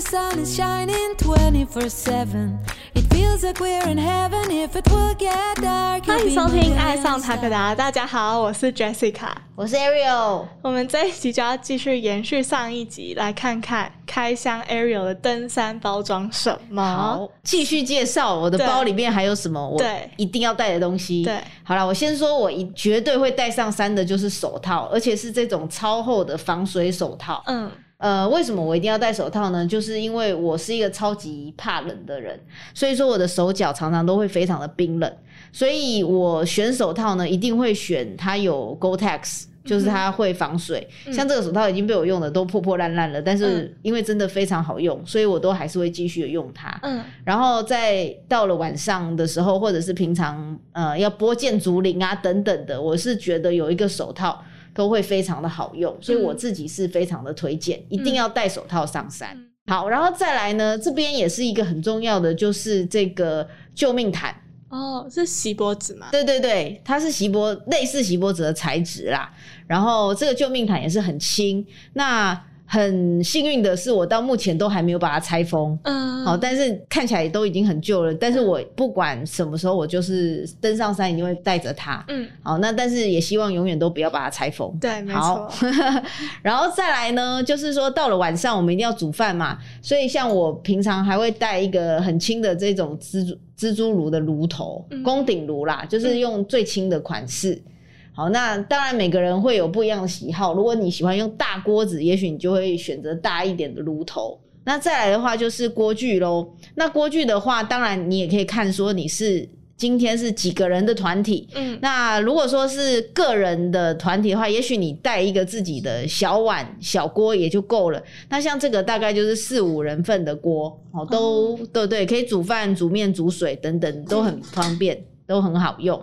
the sun is shining 24 7. It feels like we're in heaven if it will get dark. 欢迎收听《爱上塔克.达》，大家好，我是 Jessica。我是 Ariel，我们这一集就要继续延续上一集，来看看开箱 Ariel 的登山包装什么。好，继续介绍我的包里面还有什么我一定要带的东西。对，好了，我先说，我一绝对会带上山的就是手套，而且是这种超厚的防水手套。嗯，呃，为什么我一定要戴手套呢？就是因为我是一个超级怕冷的人，所以说我的手脚常常都会非常的冰冷，所以我选手套呢，一定会选它有 Gore-Tex。就是它会防水，像这个手套已经被我用的都破破烂烂了，但是因为真的非常好用，所以我都还是会继续用它。嗯，然后在到了晚上的时候，或者是平常呃要拨建竹林啊等等的，我是觉得有一个手套都会非常的好用，所以我自己是非常的推荐，一定要戴手套上山。好，然后再来呢，这边也是一个很重要的，就是这个救命毯。哦，是锡箔纸吗？对对对，它是锡箔类似锡箔纸的材质啦。然后这个救命毯也是很轻，那很幸运的是，我到目前都还没有把它拆封。嗯，好，但是看起来都已经很旧了。但是我不管什么时候，我就是登上山一定会带着它。嗯，好，那但是也希望永远都不要把它拆封。对，没好错。然后再来呢，就是说到了晚上，我们一定要煮饭嘛，所以像我平常还会带一个很轻的这种蜘蛛蜘蛛炉的炉头，嗯宫顶炉啦，就是用最轻的款式。好，那当然每个人会有不一样的喜好。如果你喜欢用大锅子，也许你就会选择大一点的炉头。那再来的话就是锅具喽。那锅具的话，当然你也可以看说你是今天是几个人的团体，嗯，那如果说是个人的团体的话，也许你带一个自己的小碗、小锅也就够了。那像这个大概就是四五人份的锅，哦，都对对，可以煮饭、煮面、煮水等等，都很方便，都很好用。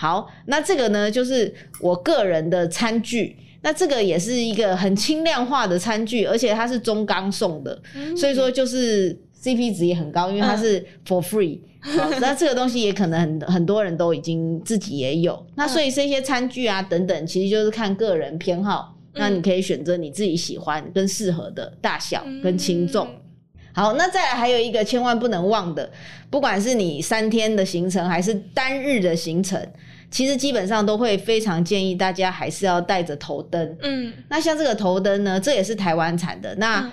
好，那这个呢，就是我个人的餐具。那这个也是一个很轻量化的餐具，而且它是中钢送的，嗯所以说就是 CP 值也很高，因为它是 for free。好那这个东西也可能很很多人都已经自己也有，那所以这些餐具啊等等，其实就是看个人偏好，那你可以选择你自己喜欢跟适合的大小跟轻重。好，那再来还有一个千万不能忘的，不管是你三天的行程还是单日的行程，其实基本上都会非常建议大家还是要带着头灯。嗯，那像这个头灯呢，这也是台湾产的，那嗯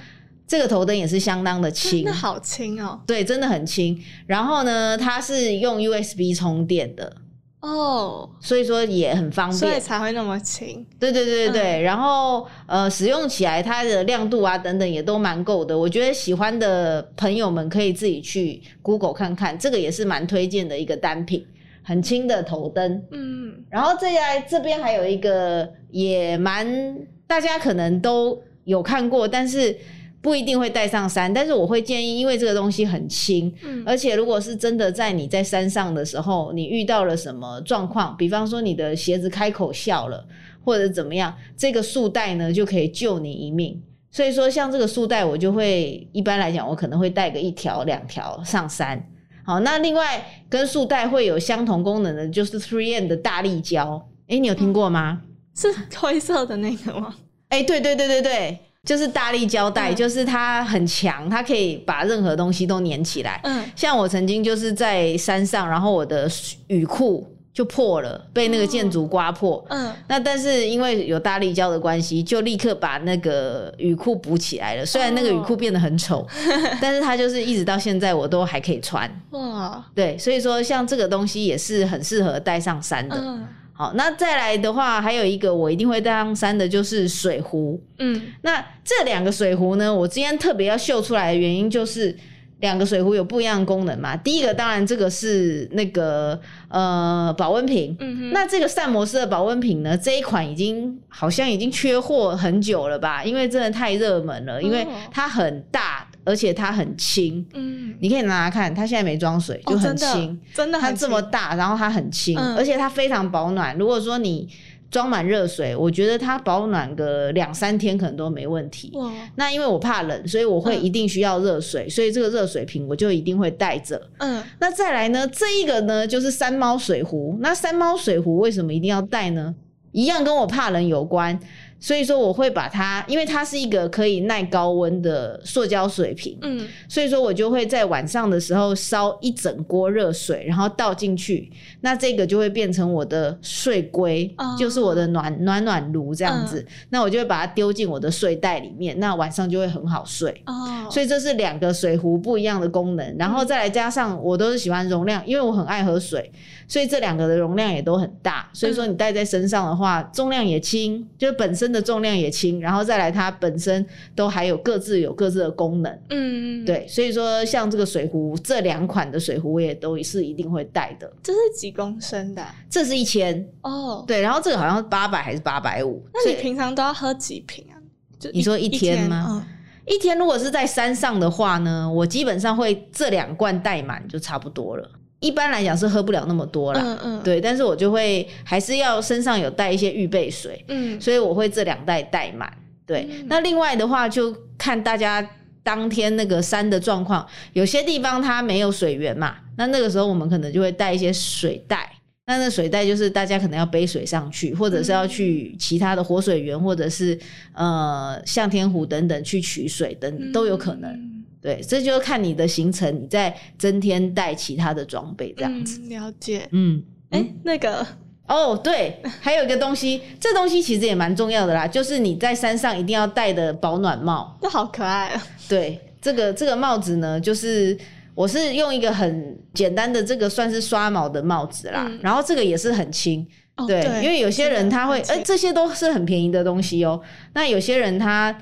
这个头灯也是相当的轻真的，好轻哦。对，真的很轻。然后呢，它是用 USB 充电的，哦，所以说也很方便所以。才会那么轻。对对对对嗯，然后呃，使用起来它的亮度啊等等也都蛮够的。我觉得喜欢的朋友们可以自己去 Google 看看，这个也是蛮推荐的一个单品，很轻的头灯。嗯，然后再来这边还有一个也蛮大家可能都有看过，但是不一定会带上山。但是我会建议，因为这个东西很轻，嗯而且如果是真的在你在山上的时候，你遇到了什么状况，比方说你的鞋子开口笑了，或者怎么样，这个束带呢就可以救你一命。所以说，像这个束带，我就会一般来讲，我可能会带个一条、两条上山。好，那另外跟束带会有相同功能的，就是 Three M 的大力胶。诶，你有听过吗？是灰色的那个吗？哎、对对对对对，就是大力胶带，嗯就是它很强，它可以把任何东西都粘起来。嗯，像我曾经就是在山上，然后我的雨裤就破了，被那个建筑刮破。嗯，那但是因为有大力胶的关系，就立刻把那个雨裤补起来了。虽然那个雨裤变得很丑，但是它就是一直到现在我都还可以穿。哇，对，所以说像这个东西也是很适合带上山的。嗯好，那再来的话，还有一个我一定会带上山的，就是水壶。嗯那这两个水壶呢，我今天特别要秀出来的原因就是。两个水壶有不一样的功能嘛？第一个当然这个是那个呃保温瓶，嗯哼，那这个膳魔师的保温瓶呢，这一款已经好像已经缺货很久了吧？因为真的太热门了，因为哦它很大，而且它很轻。嗯，你可以拿拿看，它现在没装水，就哦很轻。它真的它这么大，然后它很轻，嗯而且它非常保暖。如果说你装满热水，我觉得它保暖个两三天可能都没问题。那因为我怕冷，所以我会嗯一定需要热水，所以这个热水瓶我就一定会带着。嗯那再来呢，这一个呢就是山猫水壶。那山猫水壶为什么一定要带呢？一样跟我怕冷有关。所以说我会把它，因为它是一个可以耐高温的塑胶水瓶，嗯所以说我就会在晚上的时候烧一整锅热水，然后倒进去，那这个就会变成我的睡龟，哦就是我的暖暖暖炉这样子。那我就会把它丢进我的睡袋里面，那晚上就会很好睡。哦，所以这是两个水壶不一样的功能，然后再来加上我都是喜欢容量，因为我很爱喝水，所以这两个的容量也都很大。所以说你带在身上的话，重量也轻，就是本身的重量也轻，然后再来它本身都还有各自有各自的功能。嗯，对，所以说像这个水壶，这两款的水壶我也都是一定会带的。这是几公升的啊、这是一千，哦，对，然后这个好像八百还是八百五。那你平常都要喝几瓶啊？就你说一一天吗一天如果是在山上的话呢，我基本上会这两罐带满就差不多了。一般来讲是喝不了那么多啦，嗯嗯，对，但是我就会还是要身上有带一些预备水，嗯，所以我会这两袋带满。对，嗯那另外的话就看大家当天那个山的状况，有些地方它没有水源嘛，那那个时候我们可能就会带一些水袋。那那水袋就是大家可能要背水上去，或者是要去其他的活水源，或者是呃向天湖等等去取水等都有可能。嗯对，这就看你的行程，你再增添带其他的装备这样子。嗯了解。嗯，哎、那个哦，对，还有一个东西，这东西其实也蛮重要的啦，就是你在山上一定要戴的保暖帽。这好可爱啊！对，这个这个帽子呢，就是我是用一个很简单的这个算是刷毛的帽子啦，嗯然后这个也是很轻。哦对，因为有些人他会，哎、这些都是很便宜的东西哦。那有些人他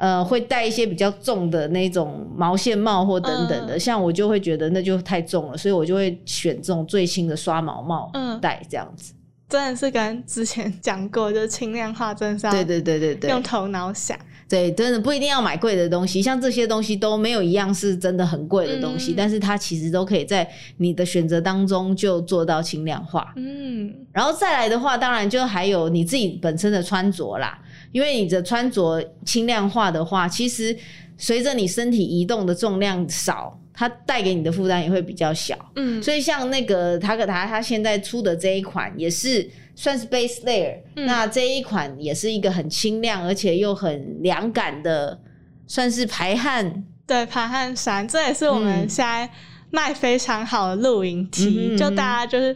呃会戴一些比较重的那种毛线帽或等等的，嗯像我就会觉得那就太重了，所以我就会选这种最轻的刷毛帽嗯戴这样子。真的是跟之前讲过，就是轻量化，真的是要对对对对对，用头脑想。对，真的不一定要买贵的东西，像这些东西都没有一样是真的很贵的东西，嗯但是它其实都可以在你的选择当中就做到轻量化。嗯然后再来的话，当然就还有你自己本身的穿着啦，因为你的穿着轻量化的话，其实随着你身体移动的重量少，它带给你的负担也会比较小。嗯，所以像那个塔可达，它现在出的这一款也是算是 base layer，、嗯那这一款也是一个很轻量而且又很凉感的，算是排汗。对排汗衫，这也是我们嗯现在卖非常好的露营 T，、嗯就大家就是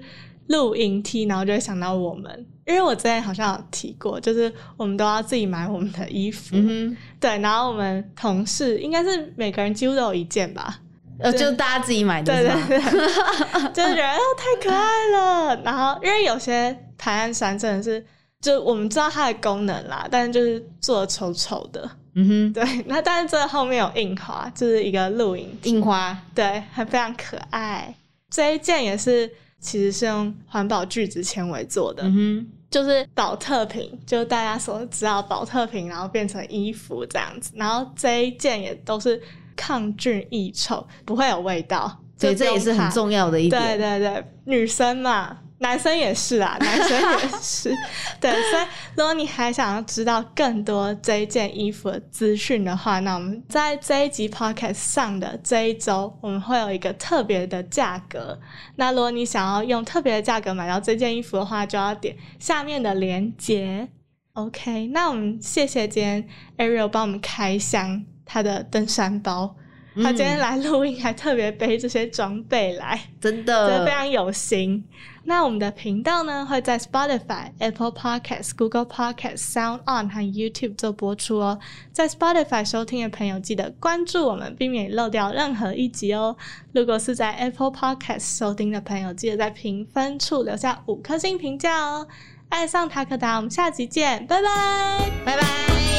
露营 T，然后就会想到我们。因为我之前好像有提过，就是我们都要自己买我们的衣服，嗯对，然后我们同事应该是每个人几乎都有一件吧，哼，呃，就是大家自己买的对？对对，就是觉得哦太可爱了。然后因为有些排汗衫真的是，就我们知道它的功能啦，但是就是做的丑丑的，嗯哼，对。那但是这后面有印花，就是一个露营，印花，对，还非常可爱。这一件也是其实是用环保聚酯纤维做的，嗯哼就是保特瓶，就是大家所知道保特瓶，然后变成衣服这样子。然后这一件也都是抗菌抑臭，不会有味道。对，这也是很重要的一对点。对对，女生嘛，男生也是啊，男生也是。对，所以如果你还想要知道更多这一件衣服的资讯的话，那我们在这一集 podcast 上的这一周，我们会有一个特别的价格。那如果你想要用特别的价格买到这件衣服的话，就要点下面的链接。OK，那我们谢谢今天 Ariel 帮我们开箱他的登山包。他今天嗯来录音，还特别背这些装备来，真真的非，常有心。那我们的频道呢，会在 Spotify、Apple Podcasts、Google Podcasts、Sound On 和 YouTube 做播出哦。在 Spotify 收听的朋友，记得关注我们，避免漏掉任何一集哦。如果是在 Apple Podcast 收听的朋友，记得在评分处留下五颗星评价哦。爱上塔克达，我们下集见，拜拜。拜拜。